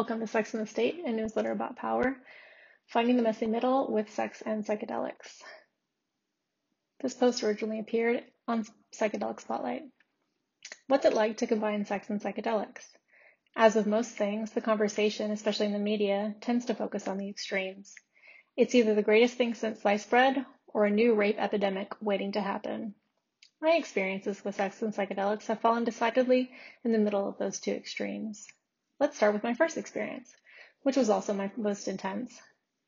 Welcome to Sex and the State, a newsletter about power, finding the messy middle with sex and psychedelics. This post originally appeared on Psychedelic Spotlight. What's it like to combine sex and psychedelics? As with most things, the conversation, especially in the media, tends to focus on the extremes. It's either the greatest thing since sliced bread or a new rape epidemic waiting to happen. My experiences with sex and psychedelics have fallen decidedly in the middle of those two extremes. Let's start with my first experience, which was also my most intense.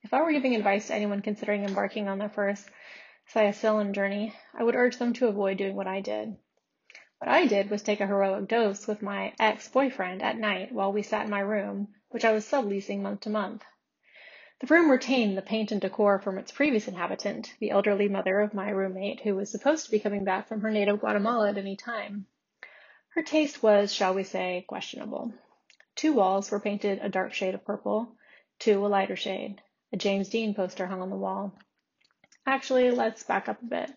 If I were giving advice to anyone considering embarking on their first psilocybin journey, I would urge them to avoid doing what I did. What I did was take a heroic dose with my ex-boyfriend at night while we sat in my room, which I was subleasing month to month. The room retained the paint and decor from its previous inhabitant, the elderly mother of my roommate, who was supposed to be coming back from her native Guatemala at any time. Her taste was, shall we say, questionable. Two walls were painted a dark shade of purple, two a lighter shade. A James Dean poster hung on the wall. Actually, let's back up a bit.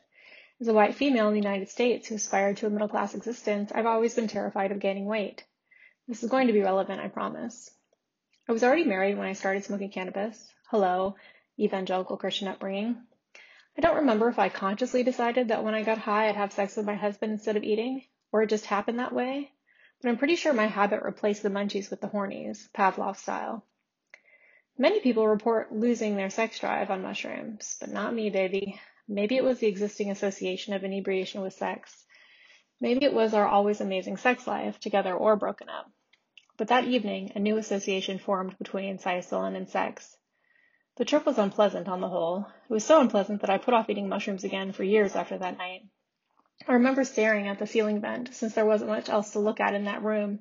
As a white female in the United States who aspired to a middle class existence, I've always been terrified of gaining weight. This is going to be relevant, I promise. I was already married when I started smoking cannabis. Hello, evangelical Christian upbringing. I don't remember if I consciously decided that when I got high I'd have sex with my husband instead of eating, or it just happened that way but I'm pretty sure my habit replaced the munchies with the hornies, Pavlov style. Many people report losing their sex drive on mushrooms, but not me, baby. Maybe it was the existing association of inebriation with sex. Maybe it was our always amazing sex life, together or broken up. But that evening, a new association formed between psilocybin and sex. The trip was unpleasant on the whole. It was so unpleasant that I put off eating mushrooms again for years after that night. I remember staring at the ceiling vent since there wasn't much else to look at in that room,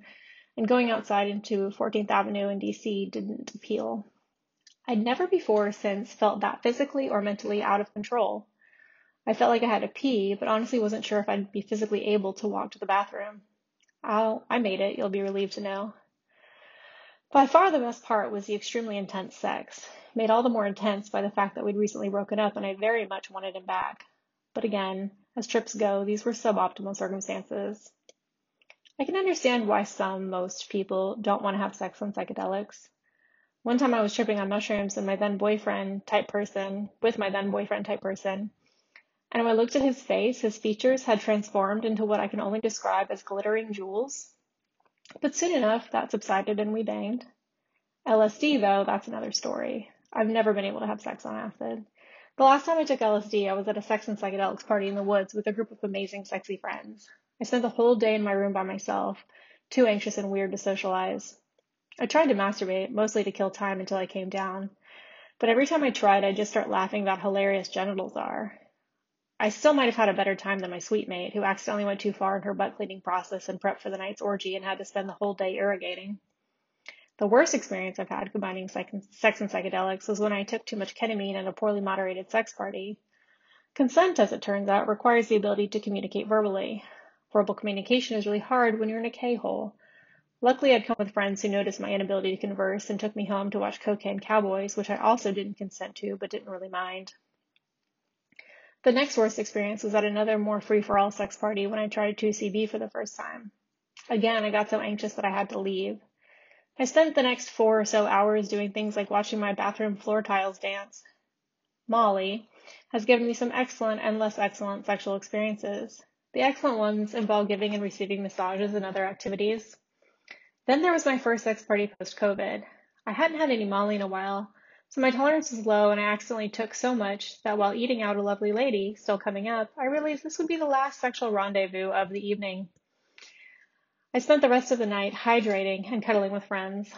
and going outside into 14th Avenue in DC didn't appeal. I'd never before since felt that physically or mentally out of control. I felt like I had to pee, but honestly wasn't sure if I'd be physically able to walk to the bathroom. I'll, I made it, you'll be relieved to know. By far the best part was the extremely intense sex, made all the more intense by the fact that we'd recently broken up and I very much wanted him back. But again, as trips go, these were suboptimal circumstances. I can understand why some, most people don't want to have sex on psychedelics. One time I was tripping on mushrooms and my then boyfriend type person, with my then boyfriend type person, and when I looked at his face, his features had transformed into what I can only describe as glittering jewels. But soon enough, that subsided and we banged. LSD, though, that's another story. I've never been able to have sex on acid. The last time I took LSD, I was at a sex and psychedelics party in the woods with a group of amazing, sexy friends. I spent the whole day in my room by myself, too anxious and weird to socialize. I tried to masturbate, mostly to kill time until I came down. But every time I tried, I'd just start laughing about how hilarious genitals are. I still might have had a better time than my sweet mate, who accidentally went too far in her butt cleaning process and prepped for the night's orgy and had to spend the whole day irrigating. The worst experience I've had combining sex and psychedelics was when I took too much ketamine at a poorly moderated sex party. Consent, as it turns out, requires the ability to communicate verbally. Verbal communication is really hard when you're in a K-hole. Luckily, I'd come with friends who noticed my inability to converse and took me home to watch Cocaine Cowboys, which I also didn't consent to but didn't really mind. The next worst experience was at another more free-for-all sex party when I tried 2CB for the first time. Again, I got so anxious that I had to leave. I spent the next four or so hours doing things like watching my bathroom floor tiles dance. Molly has given me some excellent and less excellent sexual experiences. The excellent ones involve giving and receiving massages and other activities. Then there was my first sex party post COVID. I hadn't had any Molly in a while, so my tolerance was low and I accidentally took so much that while eating out a lovely lady, still coming up, I realized this would be the last sexual rendezvous of the evening. I spent the rest of the night hydrating and cuddling with friends.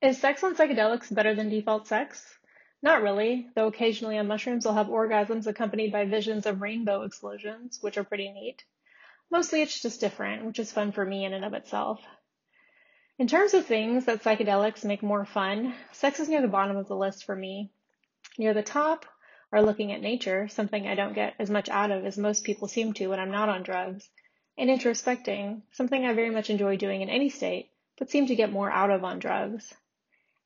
Is sex on psychedelics better than default sex? Not really, though occasionally on mushrooms I'll have orgasms accompanied by visions of rainbow explosions, which are pretty neat. Mostly it's just different, which is fun for me in and of itself. In terms of things that psychedelics make more fun, sex is near the bottom of the list for me. Near the top are looking at nature, something I don't get as much out of as most people seem to when I'm not on drugs, and introspecting, something I very much enjoy doing in any state, but seem to get more out of on drugs.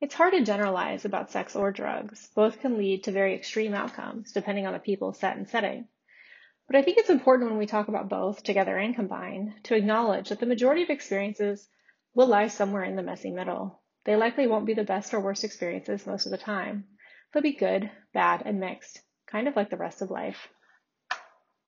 It's hard to generalize about sex or drugs. Both can lead to very extreme outcomes, depending on the people, set, and setting. But I think it's important when we talk about both, together and combined, to acknowledge that the majority of experiences will lie somewhere in the messy middle. They likely won't be the best or worst experiences most of the time. They'll be good, bad, and mixed, kind of like the rest of life.